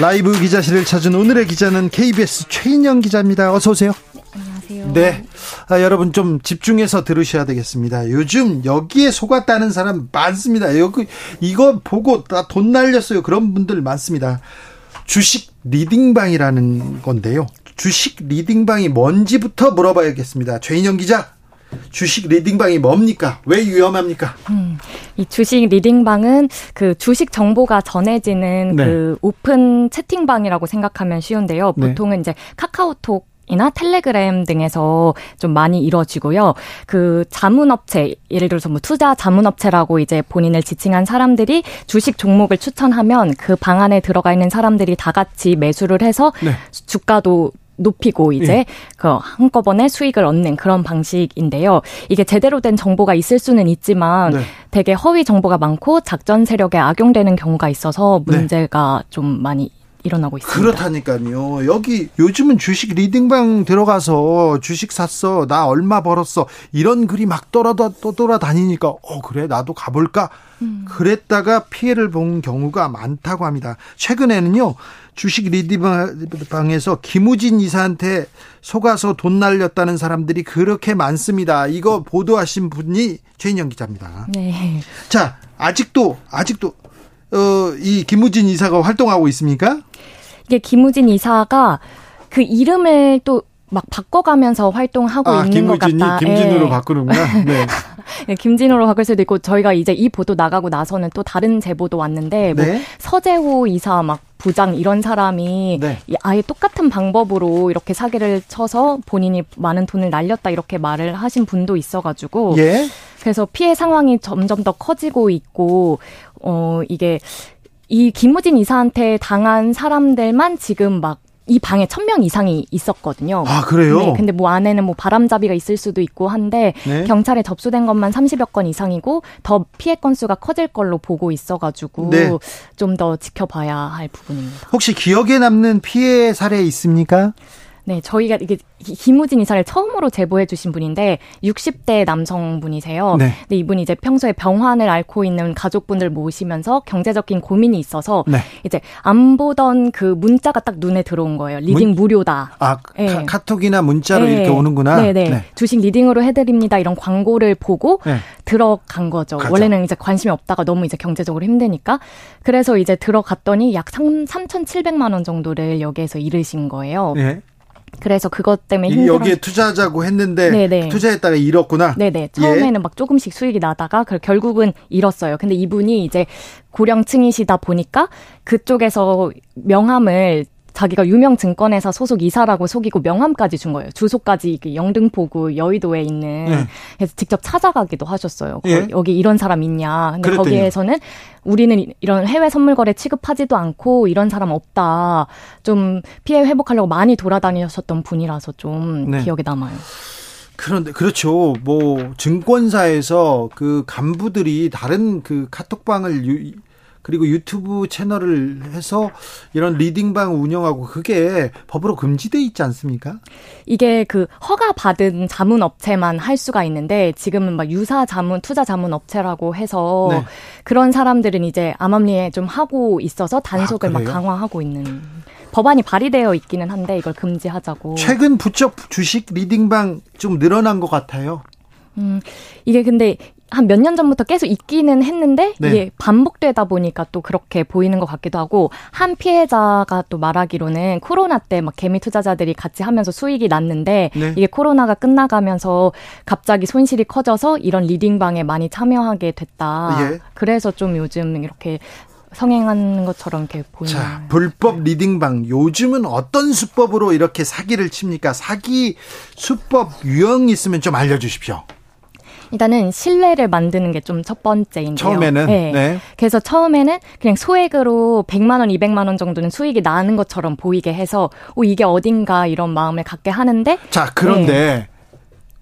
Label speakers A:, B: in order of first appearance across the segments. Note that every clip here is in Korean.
A: 라이브 기자실을 찾은 오늘의 기자는 KBS 최인영 기자입니다. 어서 오세요.
B: 네, 안녕하세요.
A: 네. 아, 여러분 좀 집중해서 들으셔야 되겠습니다. 요즘 여기에 속았다는 사람 많습니다. 여기 이거 보고 나 돈 날렸어요. 그런 분들 많습니다. 주식 리딩방이라는 건데요. 주식 리딩방이 뭔지부터 물어봐야겠습니다. 최인영 기자. 주식 리딩방이 뭡니까? 왜 위험합니까?
B: 음, 이 주식 리딩방은 그 주식 정보가 전해지는
A: 네.
B: 그 오픈 채팅방이라고 생각하면 쉬운데요.
A: 네.
B: 보통은 이제 카카오톡 이나 텔레그램 등에서 좀 많이 이루어지고요. 그 자문업체, 예를 들어서 뭐 투자 자문업체라고 이제 본인을 지칭한 사람들이 주식 종목을 추천하면 그 방 안에 들어가 있는 사람들이 다 같이 매수를 해서
A: 네.
B: 주가도 높이고 이제
A: 예.
B: 그 한꺼번에 수익을 얻는 그런 방식인데요. 이게 제대로 된 정보가 있을 수는 있지만
A: 네.
B: 되게 허위 정보가 많고 작전 세력에 악용되는 경우가 있어서
A: 네.
B: 문제가 좀 많이 일어나고 있습니다.
A: 그렇다니까요. 여기 요즘은 주식 리딩방 들어가서 주식 샀어. 나 얼마 벌었어. 이런 글이 막 돌아다, 또 돌아다니니까, 어, 그래. 나도 가볼까? 그랬다가 피해를 본 경우가 많다고 합니다. 최근에는요, 주식 리딩방에서 김우진 이사한테 속아서 돈 날렸다는 사람들이 그렇게 많습니다. 이거 보도하신 분이 최인영 기자입니다.
B: 네.
A: 자, 아직도, 아직도, 어, 이 김우진 이사가 활동하고 있습니까?
B: 이게 김우진 이사가 그 이름을 또 막 바꿔가면서 활동하고
A: 아,
B: 있는 것
A: 김우진이
B: 같다.
A: 김진우로
B: 예.
A: 바꾸는구나. 네.
B: 예, 김진호로 바꿀 수도 있고 저희가 이제 이 보도 나가고 나서는 또 다른 제보도 왔는데 뭐
A: 네.
B: 서재호 이사 막 부장 이런 사람이
A: 네.
B: 이 아예 똑같은 방법으로 이렇게 사기를 쳐서 본인이 많은 돈을 날렸다 이렇게 말을 하신 분도 있어가지고
A: 예.
B: 그래서 피해 상황이 점점 더 커지고 있고 어 이게 이 김우진 이사한테 당한 사람들만 지금 막 이 방에 천 명 이상이 있었거든요.
A: 아, 그래요?
B: 네, 근데 뭐 안에는 뭐 바람잡이가 있을 수도 있고 한데
A: 네.
B: 경찰에 접수된 것만 30여 건 이상이고 더 피해 건수가 커질 걸로 보고 있어 가지고
A: 네.
B: 좀더 지켜봐야 할 부분입니다.
A: 혹시 기억에 남는 피해 사례 있습니까?
B: 네, 저희가 이게 기- 김우진 이사를 처음으로 제보해 주신 분인데 60대 남성분이세요.
A: 네.
B: 근데 이분이 이제 평소에 병환을 앓고 있는 가족분들 모시면서 경제적인 고민이 있어서
A: 네.
B: 이제 안 보던 그 문자가 딱 눈에 들어온 거예요. 리딩 무료다.
A: 아,
B: 네.
A: 카, 톡이나 문자로
B: 네.
A: 이렇게 오는구나.
B: 네 네. 주식 리딩으로 해 드립니다. 이런 광고를 보고
A: 네.
B: 들어간 거죠.
A: 가자.
B: 원래는 이제 관심이 없다가 너무 이제 경제적으로 힘드니까. 그래서 이제 들어갔더니 약 3, 3,700만 원 정도를 여기에서 잃으신 거예요.
A: 네.
B: 그래서 그것 때문에
A: 이-
B: 힘들어.
A: 여기에 투자하자고 했는데
B: 네네.
A: 투자했다가 잃었구나.
B: 네네. 처음에는 막 조금씩 수익이 나다가 그 결국은 잃었어요. 근데 이분이 이제 고령층이시다 보니까 그쪽에서 명함을 자기가 유명 증권회사 소속 이사라고 속이고 명함까지 준 거예요. 주소까지 이게 영등포구 여의도에 있는
A: 네.
B: 그래서 직접 찾아가기도 하셨어요.
A: 예.
B: 거- 여기 이런 사람 있냐. 근데
A: 그랬더니요.
B: 거기에서는 우리는 이- 이런 해외 선물 거래 취급하지도 않고 이런 사람 없다. 좀 피해 회복하려고 많이 돌아다니셨던 분이라서 좀
A: 네.
B: 기억에 남아요.
A: 그런데 그렇죠. 뭐 증권사에서 그 간부들이 다른 그 카톡방을 유, 그리고 유튜브 채널을 해서 이런 리딩방 운영하고 그게 법으로 금지돼 있지 않습니까?
B: 이게 그 허가 받은 자문 업체만 할 수가 있는데 지금은 막 유사 자문 투자 자문 업체라고 해서
A: 네.
B: 그런 사람들은 이제 암암리에 좀 하고 있어서 단속을
A: 아,
B: 막? 강화하고 있는 법안이 발의되어 있기는 한데 이걸 금지하자고.
A: 최근 부쩍 주식 리딩방 좀 늘어난 것 같아요.
B: 음, 이게 근데 한 몇 년 전부터 계속 있기는 했는데
A: 네.
B: 이게 반복되다 보니까 또 그렇게 보이는 것 같기도 하고 한 피해자가 또 말하기로는 코로나 때 막 개미 투자자들이 같이 하면서 수익이 났는데
A: 네.
B: 이게 코로나가 끝나가면서 갑자기 손실이 커져서 이런 리딩방에 많이 참여하게 됐다.
A: 예.
B: 그래서 좀 요즘 이렇게 성행하는 것처럼 이렇게 보이는.
A: 자, 불법 리딩방 요즘은 어떤 수법으로 이렇게 사기를 칩니까? 사기 수법 유형 있으면 좀 알려주십시오.
B: 일단은 신뢰를 만드는 게 좀 첫 번째인데요.
A: 처음에는 네. 네.
B: 그래서 처음에는 그냥 소액으로 100만 원, 200만 원 정도는 수익이 나는 것처럼 보이게 해서 오 이게 어딘가 이런 마음을 갖게 하는데
A: 자, 그런데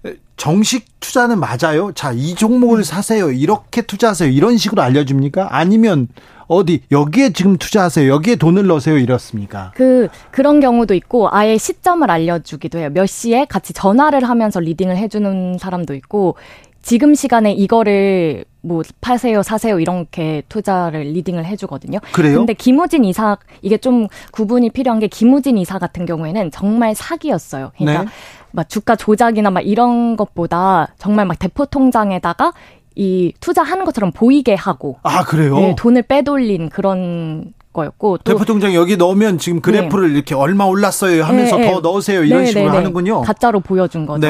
A: 네. 정식 투자는 맞아요? 자, 이 종목을 음. 사세요. 이렇게 투자하세요. 이런 식으로 알려 줍니까? 아니면 어디 여기에 지금 투자하세요. 여기에 돈을 넣으세요. 이렇습니까?
B: 그 그런 경우도 있고 아예 시점을 알려주기도 해요. 몇 시에 같이 전화를 하면서 리딩을 해주는 사람도 있고 지금 시간에 이거를 뭐 파세요, 사세요 이렇게 투자를 리딩을 해주거든요.
A: 그래요?
B: 근데 김우진 이사 이게 좀 구분이 필요한 게 김우진 이사 같은 경우에는 정말 사기였어요. 그러니까 네. 막 주가 조작이나 막 이런 것보다 정말 막 대포 통장에다가 이 투자하는 것처럼 보이게 하고
A: 아 그래요? 네,
B: 돈을 빼돌린 그런 거였고
A: 또 대포 통장 여기 넣으면 지금 그래프를 네. 이렇게 얼마 올랐어요 하면서 네, 더 넣으세요 이런 네, 식으로 네, 네. 하는군요.
B: 가짜로 보여준 거죠.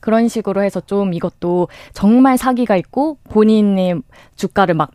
B: 그런 식으로 해서 좀 이것도 정말 사기가 있고 본인의 주가를 막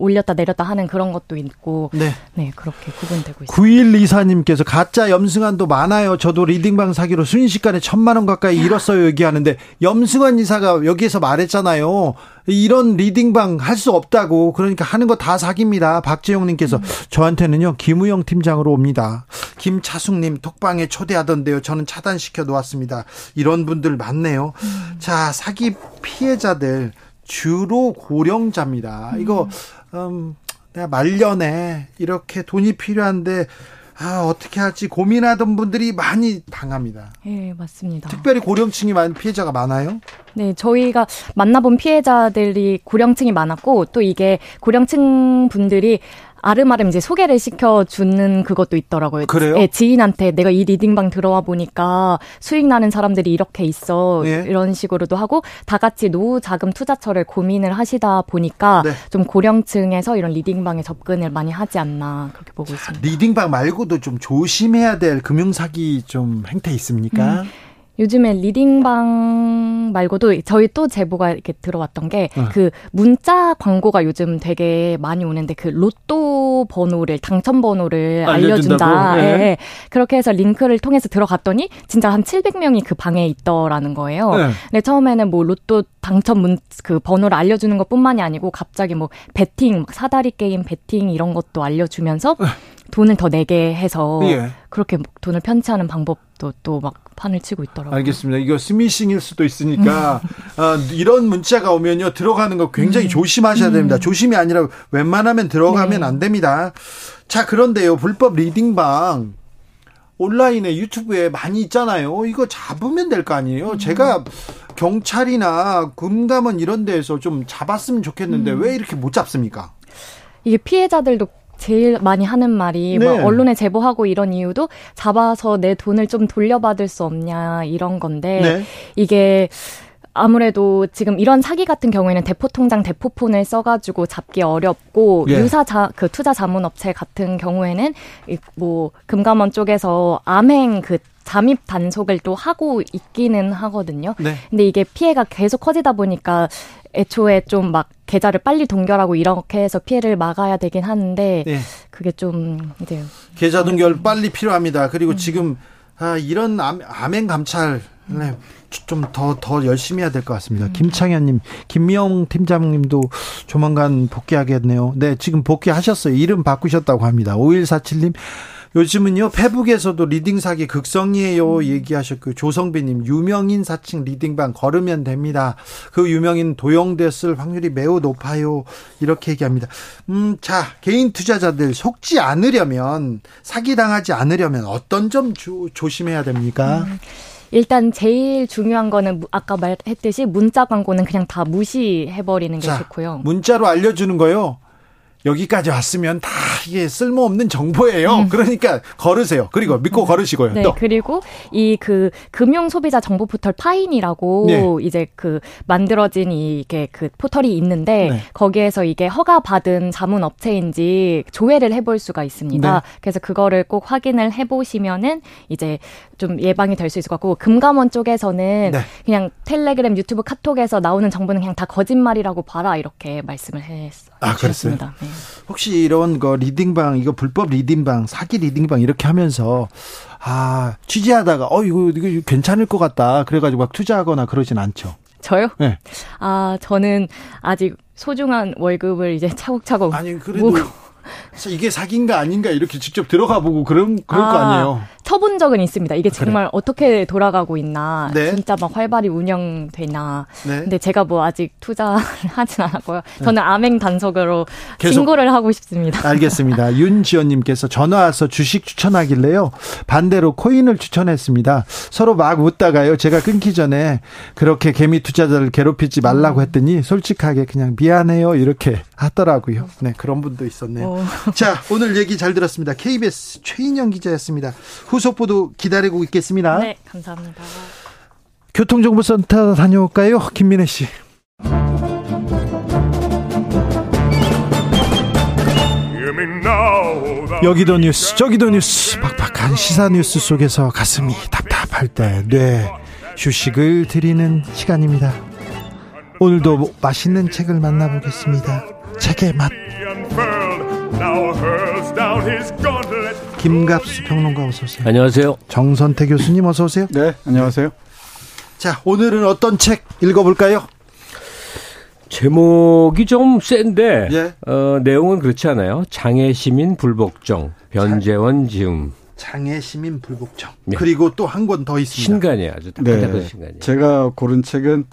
B: 올렸다 내렸다 하는 그런 것도 있고 네, 네 그렇게 구분되고 있습니다.
A: 9124님께서 가짜 염승환도 많아요. 저도 리딩방 사기로 순식간에 천만 원 가까이 잃었어요 얘기하는데 염승환 이사가 여기에서 말했잖아요. 이런 리딩방 할 수 없다고 그러니까 하는 거 다 사기입니다. 박재용님께서 음. 저한테는요 김우영 팀장으로 옵니다. 김차숙님 톡방에 초대하던데요. 저는 차단시켜 놓았습니다. 이런 분들 많네요. 음. 자 사기 피해자들 주로 고령자입니다. 이거 음. 음, 내가 말년에 이렇게 돈이 필요한데 아, 어떻게 할지 고민하던 분들이 많이 당합니다.
B: 네, 맞습니다.
A: 특별히 고령층이 많은 피해자가 많아요?
B: 네, 저희가 만나본 피해자들이 고령층이 많았고 또 이게 고령층 분들이 알음알음 이제 소개를 시켜주는 그것도 있더라고요.
A: 그래요?
B: 예, 지인한테 내가 이 리딩방 들어와 보니까 수익 나는 사람들이 이렇게 있어. 예. 이런 식으로도 하고 다 같이 노후 자금 투자처를 고민을 하시다 보니까 네. 좀 고령층에서 이런 리딩방에 접근을 많이 하지 않나 그렇게 보고 있습니다.
A: 리딩방 말고도 좀 조심해야 될 금융사기 좀 행태 있습니까? 음.
B: 요즘에 리딩방 말고도 저희 또 제보가 이렇게 들어왔던 게그 어. 그 문자 광고가 요즘 되게 많이 오는데 그 로또 번호를 당첨 번호를 알려준다. 네. 네. 그렇게 해서 링크를 통해서 들어갔더니 진짜 한 700명이 그 방에 있더라는 거예요. 네. 근데 처음에는 뭐 로또 당첨 문 그 번호를 알려주는 것뿐만이 아니고 갑자기 뭐 베팅 사다리 게임 베팅 이런 것도 알려주면서 네. 돈을 더 내게 해서 예. 그렇게 돈을 편취하는 방법도 또 막 판을 치고 있더라고요.
A: 알겠습니다. 이거 스미싱일 수도 있으니까 어, 이런 문자가 오면요 들어가는 거 굉장히 음. 조심하셔야 됩니다. 음. 조심이 아니라 웬만하면 들어가면 네. 안 됩니다. 자 그런데요 불법 리딩방 온라인에 유튜브에 많이 있잖아요. 이거 잡으면 될 거 아니에요. 음. 제가 경찰이나 금감원 이런 데에서 좀 잡았으면 좋겠는데 음. 왜 이렇게 못 잡습니까?
B: 이게 피해자들도 제일 많이 하는 말이 뭐 네. 뭐 언론에 제보하고 이런 이유도 잡아서 내 돈을 좀 돌려받을 수 없냐 이런 건데 네. 이게 아무래도 지금 이런 사기 같은 경우에는 대포 통장 대포폰을 써가지고 잡기 어렵고 예. 유사 자, 그 투자 자문업체 같은 경우에는 뭐 금감원 쪽에서 암행 그 잠입 단속을 또 하고 있기는 하거든요. 네. 근데 이게 피해가 계속 커지다 보니까 애초에 좀막 계좌를 빨리 동결하고 이렇게 해서 피해를 막아야 되긴 하는데 네. 그게 좀 이제
A: 계좌 동결 빨리 필요합니다. 그리고 음. 지금 아, 이런 암행 감찰 네. 좀더더 더 열심히 해야 될 것 같습니다. 음. 김창현님, 김미영 팀장님도 조만간 복귀하겠네요. 네, 지금 복귀하셨어요. 이름 바꾸셨다고 합니다. 5147님, 요즘은요 페북에서도 리딩 사기 극성이에요 음. 얘기하셨고 조성빈님 유명인 사칭 리딩방 걸으면 됩니다. 그 유명인 도용됐을 확률이 매우 높아요. 이렇게 얘기합니다. 음. 자, 개인 투자자들 속지 않으려면 사기 당하지 않으려면 어떤 점 조, 조심해야 됩니까? 음.
B: 일단 제일 중요한 거는 아까 말했듯이 문자 광고는 그냥 다 무시해버리는 게 자, 좋고요.
A: 문자로 알려주는 거요. 여기까지 왔으면 다 이게 쓸모없는 정보예요. 음. 그러니까 걸으세요. 그리고 믿고 걸으시고요.
B: 네,
A: 또.
B: 그리고 이 그 금융 소비자 정보 포털 파인이라고 네. 이제 그 만들어진 이게 그 포털이 있는데 네. 거기에서 이게 허가 받은 자문 업체인지 조회를 해볼 수가 있습니다. 네. 그래서 그거를 꼭 확인을 해보시면은 이제 좀 예방이 될 수 있을 것 같고 금감원 쪽에서는 네. 그냥 텔레그램, 유튜브, 카톡에서 나오는 정보는 그냥 다 거짓말이라고 봐라 이렇게 말씀을 했어요.
A: 아, 그렇습니다. 네. 혹시 이런 거 리딩방 이거 불법 리딩방 사기 리딩방 이렇게 하면서 아 취재하다가 어 이거 이거 괜찮을 것 같다 그래가지고 막 투자하거나 그러진 않죠.
B: 저요? 네. 아, 저는 아직 소중한 월급을 이제 차곡차곡
A: 아니 그래도 모으고. 이게 사기인가 아닌가 이렇게 직접 들어가 보고 그런 그럴 아, 거 아니에요.
B: 쳐본 적은 있습니다. 이게 정말 그래. 어떻게 돌아가고 있나, 네. 진짜 막 활발히 운영되나. 네. 근데 제가 뭐 아직 투자를 하진 않았고요. 네. 저는 암행 단속으로 신고를 하고 싶습니다.
A: 알겠습니다. 윤지연님께서 전화 와서 주식 추천하길래요. 반대로 코인을 추천했습니다. 서로 막 웃다가요. 제가 끊기 전에 그렇게 개미 투자자를 괴롭히지 말라고 했더니 솔직하게 그냥 미안해요 이렇게 하더라고요. 네 그런 분도 있었네요. 오. 어. 자 오늘 얘기 잘 들었습니다. KBS 최인영 기자였습니다. 후속 보도 기다리고 있겠습니다.
B: 네, 감사합니다.
A: 교통정보센터 다녀올까요? 김민혜 씨. 여기도 뉴스 저기도 뉴스 팍팍한 시사 뉴스 속에서 가슴이 답답할 때 뇌 휴식을 드리는 시간입니다. 오늘도 맛있는 책을 만나보겠습니다. 책의 맛. 김갑수 평론가 어서 오세요.
C: 안녕하세요.
A: 정선태 교수님 어서 오세요.
D: 네, 안녕하세요.
A: 자, 오늘은 어떤 책 읽어볼까요?
C: 제목이 좀 센데 예. 어, 내용은 그렇지 않아요. 장애 시민 불복종 변재원 지음.
A: 장애 시민 불복종. 네. 그리고 또 한 권 더 있습니다.
C: 신간이에요, 아주 네. 신간이에요.
D: 제가 고른 책은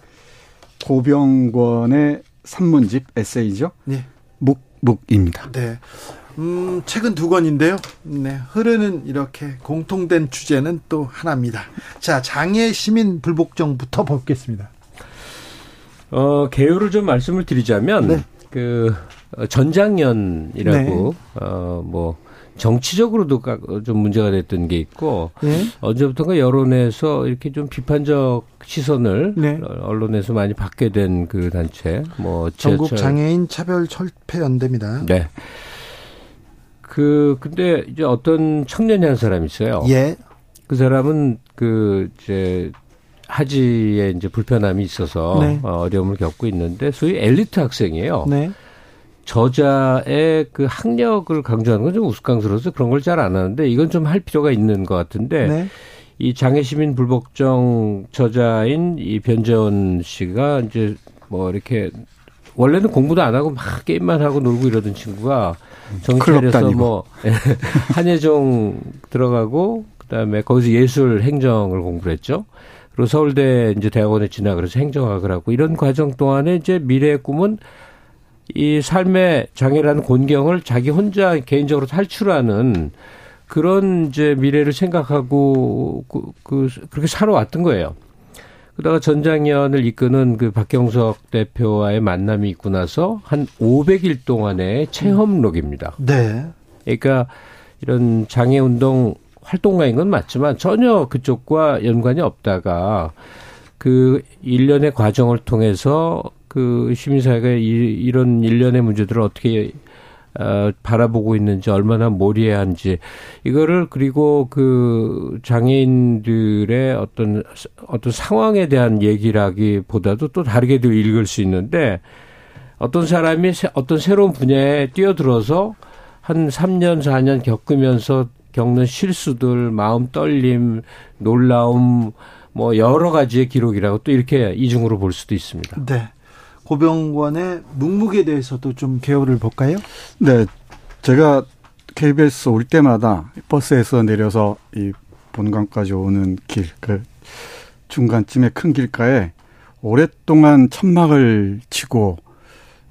D: 고병권의 산문집 에세이죠. 네. 묵묵입니다.
A: 네. 음, 책은 두 권인데요. 네, 흐르는 이렇게 공통된 주제는 또 하나입니다. 자, 장애 시민 불복종부터 보겠습니다.
C: 어, 개요를 좀 말씀을 드리자면 네. 그 어, 전장년이라고 네. 어뭐 정치적으로도 좀 문제가 됐던 게 있고 네. 언제부턴가 여론에서 이렇게 좀 비판적 시선을 네. 언론에서 많이 받게 된 그 단체 뭐
A: 전국 장애인 차별 철폐 연대입니다.
C: 네. 그 근데 이제 어떤 청년이 한 사람이 있어요. 예. 그 사람은 그 이제 하지에 이제 불편함이 있어서 네. 어, 어려움을 겪고 있는데 소위 엘리트 학생이에요. 네. 저자의 그 학력을 강조하는 건 좀 우스꽝스러워서 그런 걸 잘 안 하는데 이건 좀 할 필요가 있는 것 같은데 네. 이 장애시민 불복종 저자인 이 변재원 씨가 이제 뭐 이렇게 원래는 공부도 안 하고 막 게임만 하고 놀고 이러던 친구가 정치하려서 뭐 한예종 들어가고 그다음에 거기서 예술 행정을 공부를 했죠. 그리고 서울대 이제 대학원에 진학을 해서 행정학을 하고 이런 과정 동안에 이제 미래의 꿈은 이 삶의 장애라는 곤경을 자기 혼자 개인적으로 탈출하는 그런 이제 미래를 생각하고 그, 그 그렇게 살아왔던 거예요. 그러다가 전장년을 이끄는 그 박경석 대표와의 만남이 있고 나서 한 500일 동안의 체험록입니다. 네. 그러니까 이런 장애 운동 활동가인 건 맞지만 전혀 그쪽과 연관이 없다가 그 일련의 과정을 통해서 그 시민사회가 이, 이런 일련의 문제들을 어떻게 어, 바라보고 있는지 얼마나 몰이해한지 이거를 그리고 그 장애인들의 어떤 어떤 상황에 대한 얘기라기보다도 또 다르게도 읽을 수 있는데 어떤 사람이 어떤 새로운 분야에 뛰어들어서 한 3년 4년 겪으면서 겪는 실수들, 마음 떨림, 놀라움 뭐 여러 가지의 기록이라고 또 이렇게 이중으로 볼 수도 있습니다.
A: 네. 고병관의 묵묵에 대해서도 좀 개요를 볼까요?
D: 네. 제가 KBS 올 때마다 버스에서 내려서 이 본관까지 오는 길, 그 중간쯤에 큰 길가에 오랫동안 천막을 치고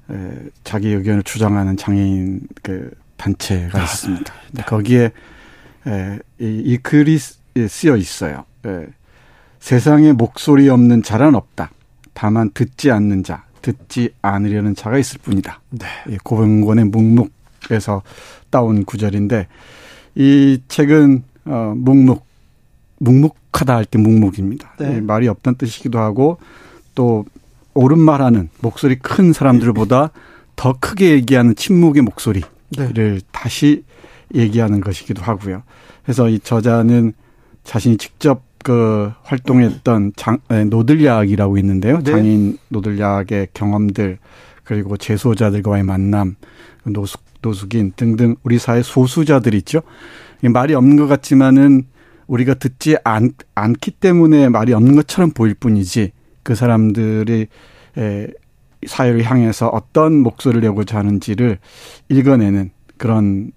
D: 에, 자기 의견을 주장하는 장애인 그 단체가 아, 있습니다. 네. 거기에 에, 이, 이 글이 쓰여 있어요. 에, 세상에 목소리 없는 자란 없다. 다만 듣지 않는 자, 듣지 않으려는 자가 있을 뿐이다. 네. 고병권의 묵묵에서 따온 구절인데 이 책은 어 묵묵 묵묵하다 할 때 묵묵입니다. 네. 말이 없다는 뜻이기도 하고 또 옳은 말하는 목소리 큰 사람들보다 더 크게 얘기하는 침묵의 목소리를 네. 다시 얘기하는 것이기도 하고요. 그래서 이 저자는 자신이 직접 그 활동했던 장, 노들야학이라고 있는데요. 네. 장애인 노들야학의 경험들 그리고 재소자들과의 만남, 노숙 노숙인 등등 우리 사회 소수자들 있죠. 말이 없는 것 같지만은 우리가 듣지 않, 않기 때문에 말이 없는 것처럼 보일 뿐이지 그 사람들이 에, 사회를 향해서 어떤 목소리를 내고자 하는지를 읽어내는 그런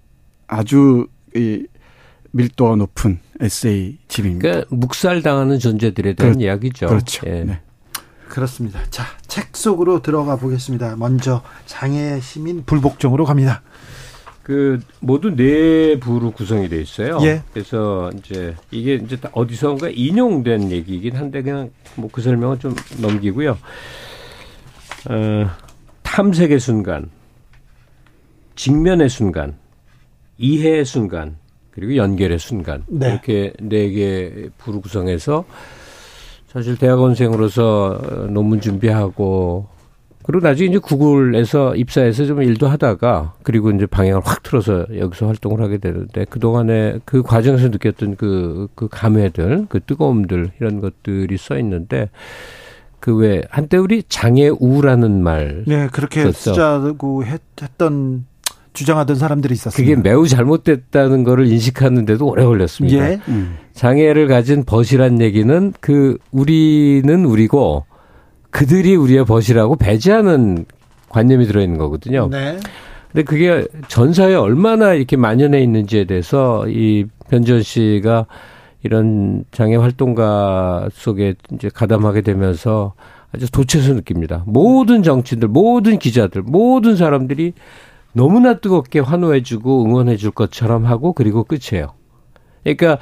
D: 아주 이 밀도가 높은 에세이 집입니다.
C: 그러니까 묵살당하는 존재들에 대한 그, 이야기죠.
D: 그렇죠. 예. 네.
A: 그렇습니다. 자, 책 속으로 들어가 보겠습니다. 먼저 장애 시민 불복종으로 갑니다.
C: 그 모두 네 부로 구성이 돼 있어요. 예. 그래서 이제 이게 이제 어디선가 인용된 얘기이긴 한데 그냥 뭐 그 설명은 좀 넘기고요. 어, 탐색의 순간, 직면의 순간, 이해의 순간, 그리고 연결의 순간 네. 이렇게 네 개 부로 구성해서 사실 대학원생으로서 논문 준비하고 그리고 나중에 이제 구글에서 입사해서 좀 일도 하다가 그리고 이제 방향을 확 틀어서 여기서 활동을 하게 되는데 그동안에 그 과정에서 느꼈던 그, 그 감회들, 그 뜨거움들 이런 것들이 써 있는데 그 왜 한때 우리 장애 우라는 말.
A: 네, 그렇게 쓰자고 했던 주장하던 사람들이 있었습니다.
C: 그게 매우 잘못됐다는 거를 인식하는데도 오래 걸렸습니다. 예. 음. 장애를 가진 벗이란 얘기는 그 우리는 우리고 그들이 우리의 벗이라고 배제하는 관념이 들어있는 거거든요. 네. 근데 그게 전사에 얼마나 이렇게 만연해 있는지에 대해서 이 변지현 씨가 이런 장애 활동가 속에 이제 가담하게 되면서 아주 도체서 느낍니다. 모든 정치인들, 모든 기자들, 모든 사람들이 너무나 뜨겁게 환호해주고 응원해줄 것처럼 하고 그리고 끝이에요. 그러니까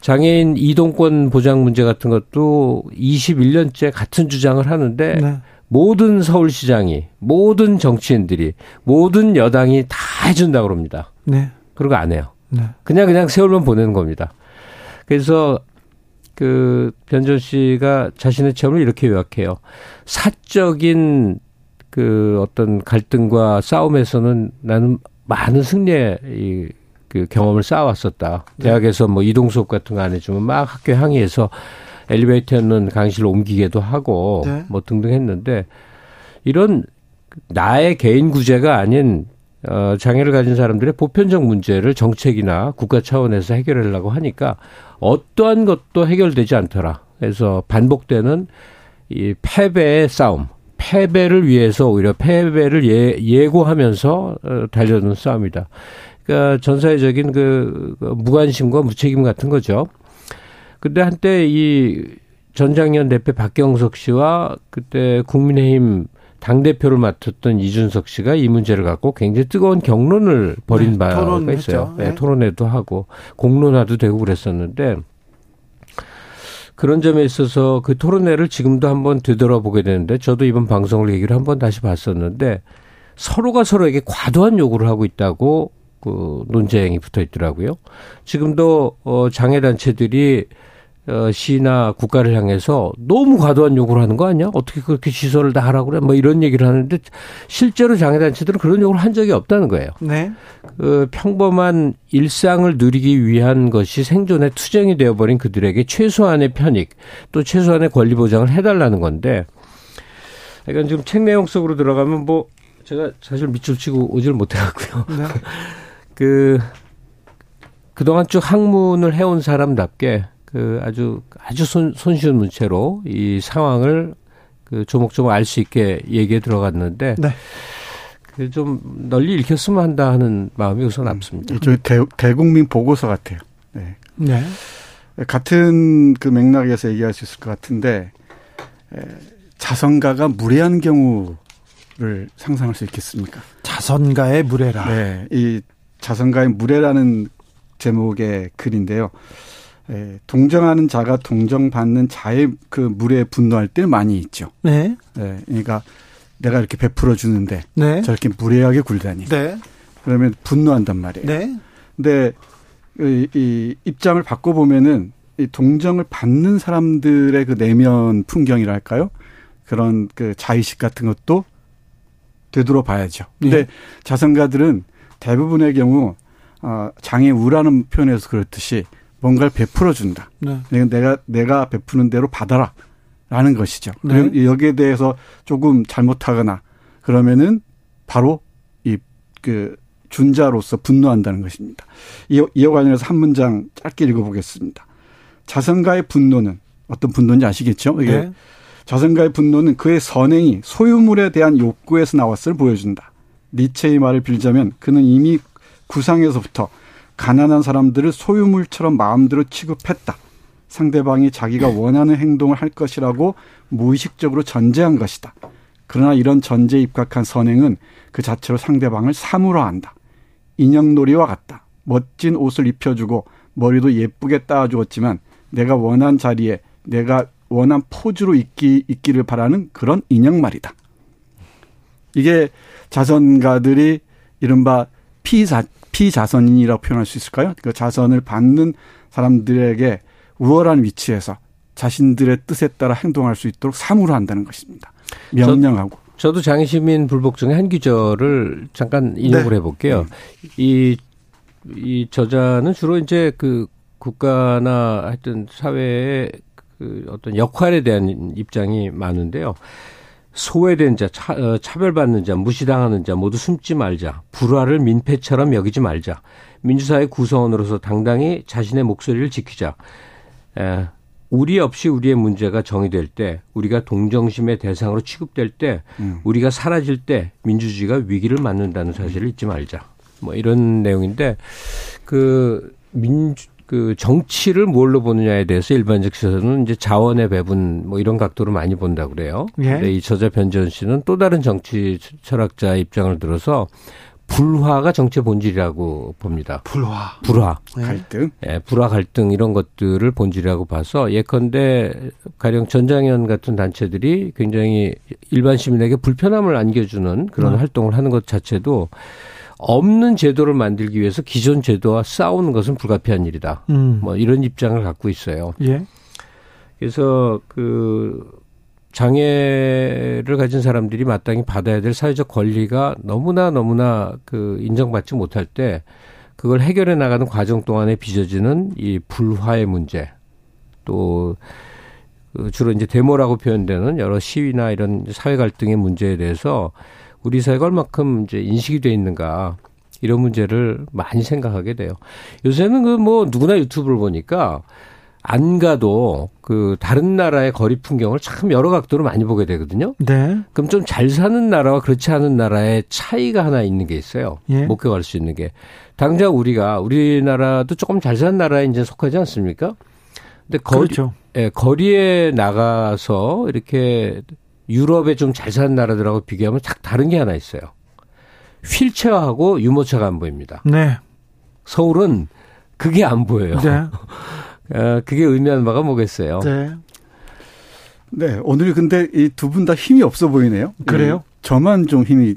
C: 장애인 이동권 보장 문제 같은 것도 21년째 같은 주장을 하는데 네. 모든 서울시장이 모든 정치인들이 모든 여당이 다 해준다 그럽니다. 네. 그러고 안 해요. 네. 그냥 그냥 세월만 보내는 겁니다. 그래서 그 변전 씨가 자신의 체험을 이렇게 요약해요. 사적인 그 어떤 갈등과 싸움에서는 나는 많은 승리의 이 그 경험을 쌓아왔었다. 네. 대학에서 뭐 이동 수업 같은 거 안 해주면 막 학교 항의해서 엘리베이터는 강의실로 옮기기도 하고 네. 뭐 등등 했는데 이런 나의 개인 구제가 아닌 어, 장애를 가진 사람들의 보편적 문제를 정책이나 국가 차원에서 해결하려고 하니까 어떠한 것도 해결되지 않더라. 그래서 반복되는 이 패배의 싸움, 패배를 위해서 오히려 패배를 예, 예고하면서 어, 달려드는 싸움이다. 그러니까 전사회적인 그, 그 무관심과 무책임 같은 거죠. 근데 한때 이 전장현 대표 박경석 씨와 그때 국민의힘 당대표를 맡았던 이준석 씨가 이 문제를 갖고 굉장히 뜨거운 경론을 벌인 네, 바가 있어요. 네. 네, 토론회도 하고 공론화도 되고 그랬었는데 그런 점에 있어서 그 토론회를 지금도 한번 되돌아보게 되는데 저도 이번 방송을 얘기를 한번 다시 봤었는데 서로가 서로에게 과도한 요구를 하고 있다고 그 논쟁이 붙어 있더라고요. 지금도 어 장애 단체들이 어, 시나 국가를 향해서 너무 과도한 요구를 하는 거 아니야? 어떻게 그렇게 시설을 다 하라고 그래? 뭐 이런 얘기를 하는데 실제로 장애단체들은 그런 요구를 한 적이 없다는 거예요. 네. 그 평범한 일상을 누리기 위한 것이 생존의 투쟁이 되어버린 그들에게 최소한의 편익 또 최소한의 권리 보장을 해달라는 건데 그러니까 지금 책 내용 속으로 들어가면 뭐 제가 사실 밑줄 치고 오질 못해갖고요. 네. 그 그동안 쭉 학문을 해온 사람답게 그 아주 아주 손, 손쉬운 문체로 이 상황을 그 조목조목 알 수 있게 얘기에 들어갔는데 네. 그좀 널리 읽혔으면 한다 하는 마음이 우선 앞섭니다.
D: 일종의 대, 대국민 보고서 같아요. 네. 네. 같은 그 맥락에서 얘기할 수 있을 것 같은데 에, 자선가가 무례한 경우를 상상할 수 있겠습니까?
A: 자선가의 무례라.
D: 네. 이 자선가의 무례라는 제목의 글인데요. 예, 동정하는 자가 동정받는 자의 그 물에 분노할 때 많이 있죠. 네. 예, 그러니까 내가 이렇게 베풀어 주는데 네. 저렇게 무례하게 굴다니. 네. 그러면 분노한단 말이에요. 네. 근데 이, 이 입장을 바꿔 보면은 이 동정을 받는 사람들의 그 내면 풍경이랄까요? 그런 그 자의식 같은 것도 되돌아 봐야죠. 근데 네. 자선가들은 대부분의 경우 어 장애 우라는 표현에서 그렇듯이 뭔가를 베풀어 준다. 네. 내가 내가 베푸는 대로 받아라 라는 것이죠. 네. 여기에 대해서 조금 잘못하거나 그러면은 바로 이 그 준자로서 분노한다는 것입니다. 이, 이와 관련해서 한 문장 짧게 읽어보겠습니다. 자선가의 분노는 어떤 분노인지 아시겠죠? 이게 네. 자선가의 분노는 그의 선행이 소유물에 대한 욕구에서 나왔을 보여준다. 니체의 말을 빌자면 그는 이미 구상에서부터 가난한 사람들을 소유물처럼 마음대로 취급했다. 상대방이 자기가 원하는 행동을 할 것이라고 무의식적으로 전제한 것이다. 그러나 이런 전제에 입각한 선행은 그 자체로 상대방을 사물화한다. 인형놀이와 같다. 멋진 옷을 입혀주고 머리도 예쁘게 따주었지만 내가 원한 자리에 내가 원한 포즈로 있기, 있기를 바라는 그런 인형 말이다. 이게 자선가들이 이른바 피자, 피자선인이라고 표현할 수 있을까요? 그 자선을 받는 사람들에게 우월한 위치에서 자신들의 뜻에 따라 행동할 수 있도록 사무를 한다는 것입니다. 명령하고.
C: 저, 도 장시민 불복 중에 한 구절을 잠깐 인용을 네. 해볼게요. 네. 이, 이 저자는 주로 이제 그 국가나 하여튼 사회의 그 어떤 역할에 대한 입장이 많은데요. 소외된 자, 차, 어, 차별받는 자, 무시당하는 자 모두 숨지 말자. 불화를 민폐처럼 여기지 말자. 민주사회 구성원으로서 당당히 자신의 목소리를 지키자. 에, 우리 없이 우리의 문제가 정의될 때, 우리가 동정심의 대상으로 취급될 때, 음. 우리가 사라질 때 민주주의가 위기를 맞는다는 사실을 잊지 말자. 뭐 이런 내용인데 그 민주 그 정치를 뭘로 보느냐에 대해서 일반적 시선은 이제 자원의 배분 뭐 이런 각도로 많이 본다 그래요. 예. 근데 이 저자 변전 씨는 또 다른 정치 철학자 입장을 들어서 불화가 정치의 본질이라고 봅니다.
A: 불화.
C: 불화.
D: 네. 갈등.
C: 예, 불화 갈등 이런 것들을 본질이라고 봐서 예컨대 가령 전장현 같은 단체들이 굉장히 일반 시민에게 불편함을 안겨주는 그런 네. 활동을 하는 것 자체도 없는 제도를 만들기 위해서 기존 제도와 싸우는 것은 불가피한 일이다. 음. 뭐 이런 입장을 갖고 있어요. 예. 그래서 그 장애를 가진 사람들이 마땅히 받아야 될 사회적 권리가 너무나 너무나 그 인정받지 못할 때 그걸 해결해 나가는 과정 동안에 빚어지는 이 불화의 문제 또그 주로 이제 데모라고 표현되는 여러 시위나 이런 사회 갈등의 문제에 대해서 우리 사회가 얼마큼 이제 인식이 돼 있는가 이런 문제를 많이 생각하게 돼요. 요새는 그 뭐 누구나 유튜브를 보니까 안 가도 그 다른 나라의 거리 풍경을 참 여러 각도로 많이 보게 되거든요. 네. 그럼 좀 잘 사는 나라와 그렇지 않은 나라의 차이가 하나 있는 게 있어요. 예. 목격할 수 있는 게. 당장 우리가 우리나라도 조금 잘 사는 나라에 이제 속하지 않습니까? 근데 거리, 그렇죠. 예, 거리에 나가서 이렇게 유럽에 좀잘 사는 나라들하고 비교하면 딱 다른 게 하나 있어요. 휠체어하고 유모차가 안 보입니다. 네. 서울은 그게 안 보여요. 네. 어, 그게 의미하는 바가 뭐겠어요. 네.
D: 네. 오늘 근데 이 두 분 다 힘이 없어 보이네요.
A: 그래요?
D: 저만 좀 힘이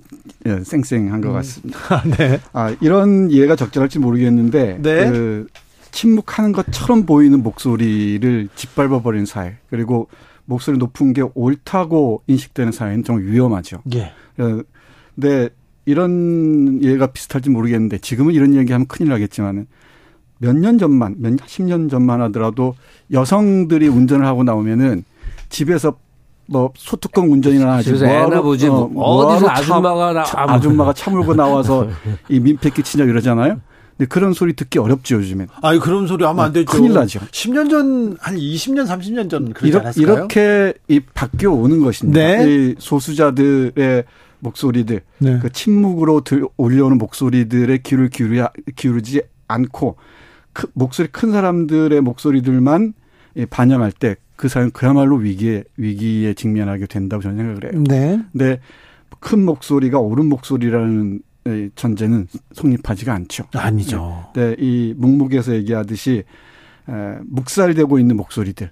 D: 예, 쌩쌩한 것 음. 같습니다. 네. 아, 이런 이해가 적절할지 모르겠는데 네. 그 침묵하는 것처럼 보이는 목소리를 짓밟아 버린 사회 그리고 목소리 높은 게 옳다고 인식되는 사회는 좀 위험하죠. 예. 어, 근데 이런 예가 비슷할지 모르겠는데 지금은 이런 얘기하면 큰일 나겠지만은 몇 년 전만, 몇 십 년 전만 하더라도 여성들이 운전을 하고 나오면은 집에서 뭐 소뚜껑 운전이나
C: 하지 뭐하러 보지 뭐 어, 디서 아줌마가 나
D: 아줌마가 차 몰고 나와서 이 민폐 끼치냐 이러잖아요. 근데 그런 소리 듣기 어렵죠, 요즘엔.
A: 아니, 그런 소리 하면 안 되죠.
D: 큰일 나죠.
A: 10년 전, 한 20년, 30년 전 그러지 않았을까요?
D: 이렇게 이 바뀌어 오는 것입니다. 네. 이 소수자들의 목소리들, 네. 그 침묵으로 들, 올려오는 목소리들의 귀를 기울여, 기울이지 않고, 그 목소리 큰 사람들의 목소리들만 반영할 때 그 사람 그야말로 위기에, 위기에 직면하게 된다고 저는 생각을 해요. 네. 근데 큰 목소리가 옳은 목소리라는 전제는 성립하지가 않죠.
A: 아니죠.
D: 네, 이 묵묵에서 얘기하듯이 에, 묵살되고 있는 목소리들,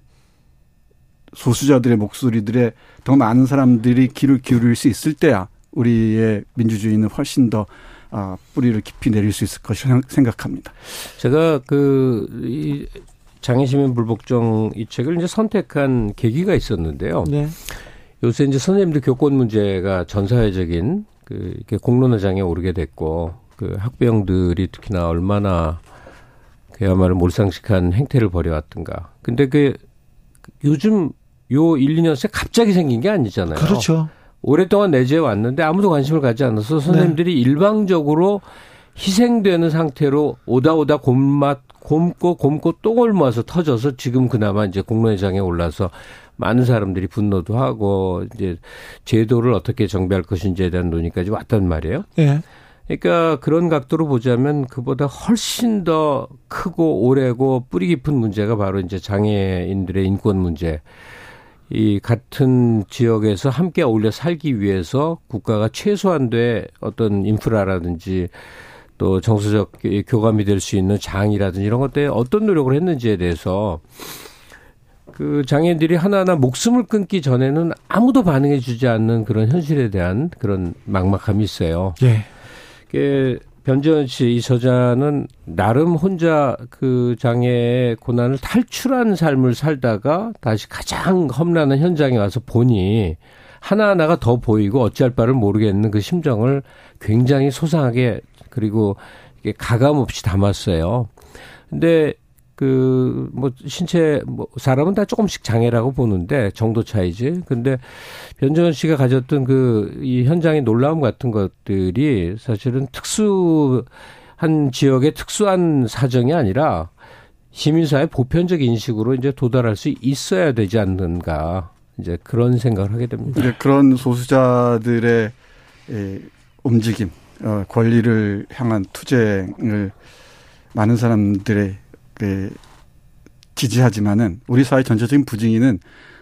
D: 소수자들의 목소리들에 더 많은 사람들이 귀를 기울일 수 있을 때야 우리의 민주주의는 훨씬 더 아, 뿌리를 깊이 내릴 수 있을 것이라 생각합니다.
C: 제가 그, 이 장애시민 불복종 이 책을 이제 선택한 계기가 있었는데요. 네. 요새 이제 선생님들 교권 문제가 전 사회적인 그 이렇게 공론화장에 오르게 됐고 그 학부형들이 특히나 얼마나 그야말로 몰상식한 행태를 벌여왔던가. 근데 그 요즘 요 1, 2년 새 갑자기 생긴 게 아니잖아요.
A: 그렇죠.
C: 오랫동안 내재해 왔는데 아무도 관심을 가지 않아서 선생님들이 네. 일방적으로 희생되는 상태로 오다 오다 곰맛 곰고 곰고 똥을 모아서 터져서 지금 그나마 이제 공론회장에 올라서 많은 사람들이 분노도 하고 이제 제도를 어떻게 정비할 것인지에 대한 논의까지 왔단 말이에요. 예. 그러니까 그런 각도로 보자면 그보다 훨씬 더 크고 오래고 뿌리 깊은 문제가 바로 이제 장애인들의 인권 문제. 이 같은 지역에서 함께 어울려 살기 위해서 국가가 최소한도의 어떤 인프라라든지 또 정서적 교감이 될 수 있는 장이라든지 이런 것들에 어떤 노력을 했는지에 대해서 그 장애인들이 하나하나 목숨을 끊기 전에는 아무도 반응해 주지 않는 그런 현실에 대한 그런 막막함이 있어요. 예. 그 변지현 씨 이 저자는 나름 혼자 그 장애의 고난을 탈출한 삶을 살다가 다시 가장 험난한 현장에 와서 보니 하나하나가 더 보이고 어찌할 바를 모르겠는 그 심정을 굉장히 소상하게 그리고 가감 없이 담았어요. 근데 그, 뭐, 신체, 뭐, 사람은 다 조금씩 장애라고 보는데, 정도 차이지. 근데, 변정현 씨가 가졌던 그, 이 현장의 놀라움 같은 것들이 사실은 특수한 지역의 특수한 사정이 아니라, 시민사회 보편적 인식으로 이제 도달할 수 있어야 되지 않는가. 이제 그런 생각을 하게 됩니다.
D: 이제 그런 소수자들의 예, 움직임, 어, 권리를 향한 투쟁을 많은 사람들의 그 지지하지만은 우리 사회 전체적인 부정의는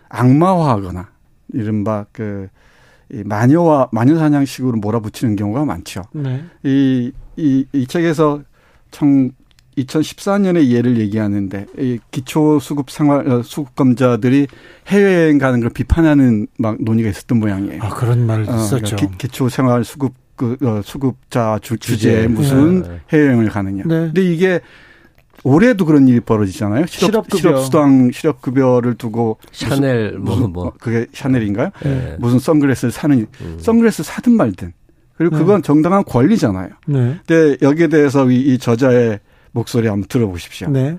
D: 악마화하거나 이른바 그이 마녀와 마녀 사냥식으로 몰아붙이는 경우가 많죠. 네. 이, 이, 이 책에서 청 2014년의 예를 얘기하는데 이 기초 수급 생활 어, 수급검자들이 해외여행 가는 걸 비판하는 막 논의가 있었던 모양이에요.
A: 아 그런 말 어, 있었죠.
D: 그러니까 기, 초 생활 수급 그 어, 수급자 주, 주제에 무슨 네. 해외여행을 가느냐. 네. 근데 이게 올해도 그런 일이 벌어지잖아요. 실업, 실업급여. 실업수당, 실업급여를 두고.
C: 샤넬, 뭐, 무슨, 뭐.
D: 그게 샤넬인가요? 네. 무슨 선글라스를 사는, 음. 선글라스 사든 말든. 그리고 그건 네. 정당한 권리잖아요. 네. 근데 여기에 대해서 이, 이 저자의 목소리 한번 들어보십시오. 네.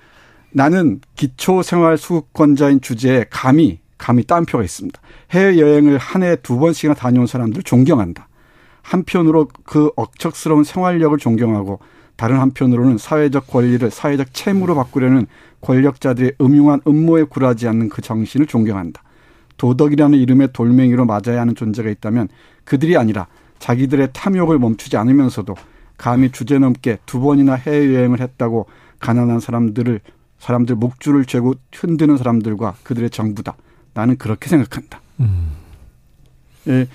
D: 나는 기초생활수급권자인 주제에 감히, 감히 따표가 있습니다. 해외여행을 한 해에 두 번씩이나 다녀온 사람들을 존경한다. 한편으로 그 억척스러운 생활력을 존경하고 다른 한편으로는 사회적 권리를 사회적 채무로 바꾸려는 권력자들의 음흉한 음모에 굴하지 않는 그 정신을 존경한다. 도덕이라는 이름의 돌멩이로 맞아야 하는 존재가 있다면 그들이 아니라 자기들의 탐욕을 멈추지 않으면서도 감히 주제넘게 두 번이나 해외여행을 했다고 가난한 사람들을 사람들 목줄을 죄고 흔드는 사람들과 그들의 정부다. 나는 그렇게 생각한다. 음. 예,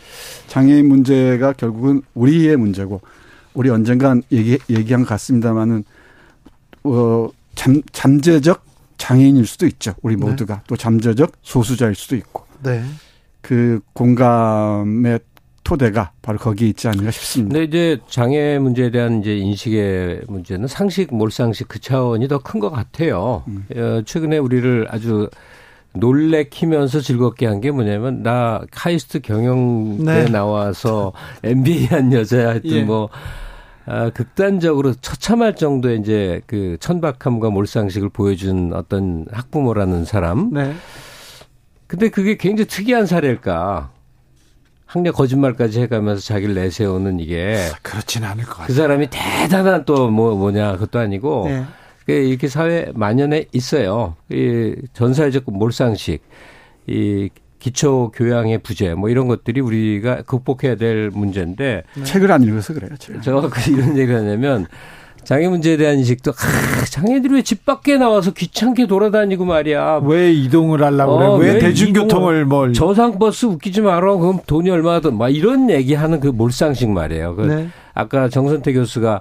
D: 장애인 문제가 결국은 우리의 문제고 우리 언젠간 얘기, 얘기한 것 같습니다만은, 어, 잠, 잠재적 장애인일 수도 있죠. 우리 네. 모두가. 네. 또 잠재적 소수자일 수도 있고. 네. 그 공감의 토대가 바로 거기에 있지 않는가 싶습니다.
C: 근데 이제 장애 문제에 대한 이제 인식의 문제는 상식, 몰상식 그 차원이 더 큰 것 같아요. 음. 어, 최근에 우리를 아주 놀래키면서 즐겁게 한 게 뭐냐면 나 카이스트 경영대 네. 나와서 MBA 한 여자야 하여튼 예. 뭐 아, 극단적으로 처참할 정도의 이제 그 천박함과 몰상식을 보여준 어떤 학부모라는 사람. 네. 근데 그게 굉장히 특이한 사례일까? 학력 거짓말까지 해가면서 자기를 내세우는 이게
A: 그렇지는 않을 것 같아요.
C: 그 사람이 대단한 또 뭐 뭐냐 그것도 아니고 네. 이렇게 사회 만연해 있어요. 이 전사회적 몰상식, 이 기초 교양의 부재 뭐 이런 것들이 우리가 극복해야 될 문제인데
D: 네. 책을 안 읽어서 그래요.
C: 제가, 제가 그 이런 얘기를 하냐면 장애 문제에 대한 인식도 아, 장애들이 왜 집 밖에 나와서 귀찮게 돌아다니고 말이야.
A: 왜 이동을 하려고 어, 그래? 왜, 왜 대중교통을 뭘
C: 저상버스 웃기지 마라. 그럼 돈이 얼마든 막 이런 얘기하는 그 몰상식 말이에요. 그 네. 아까 정선태 교수가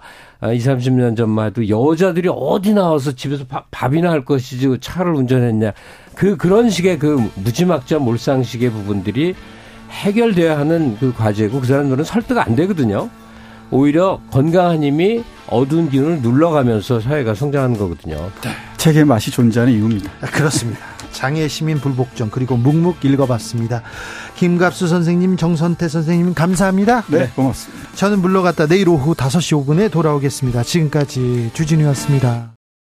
C: 20, 30년 전만 해도 여자들이 어디 나와서 집에서 밥, 밥이나 할 것이지 차를 운전했냐. 그 그런 식의 그 무지막지한 몰상식의 부분들이 해결돼야 하는 그 과제고 그 사람들은 설득 안 되거든요. 오히려 건강한 힘이 어두운 기운을 눌러가면서 사회가 성장하는 거거든요. 네.
D: 책의 맛이 존재하는 이유입니다.
A: 아, 그렇습니다. 장애 시민 불복종 그리고 묵묵 읽어봤습니다. 김갑수 선생님, 정선태 선생님 감사합니다.
D: 네, 네. 고맙습니다.
A: 저는 물러갔다 내일 오후 5시 5분에 돌아오겠습니다. 지금까지 주진우였습니다.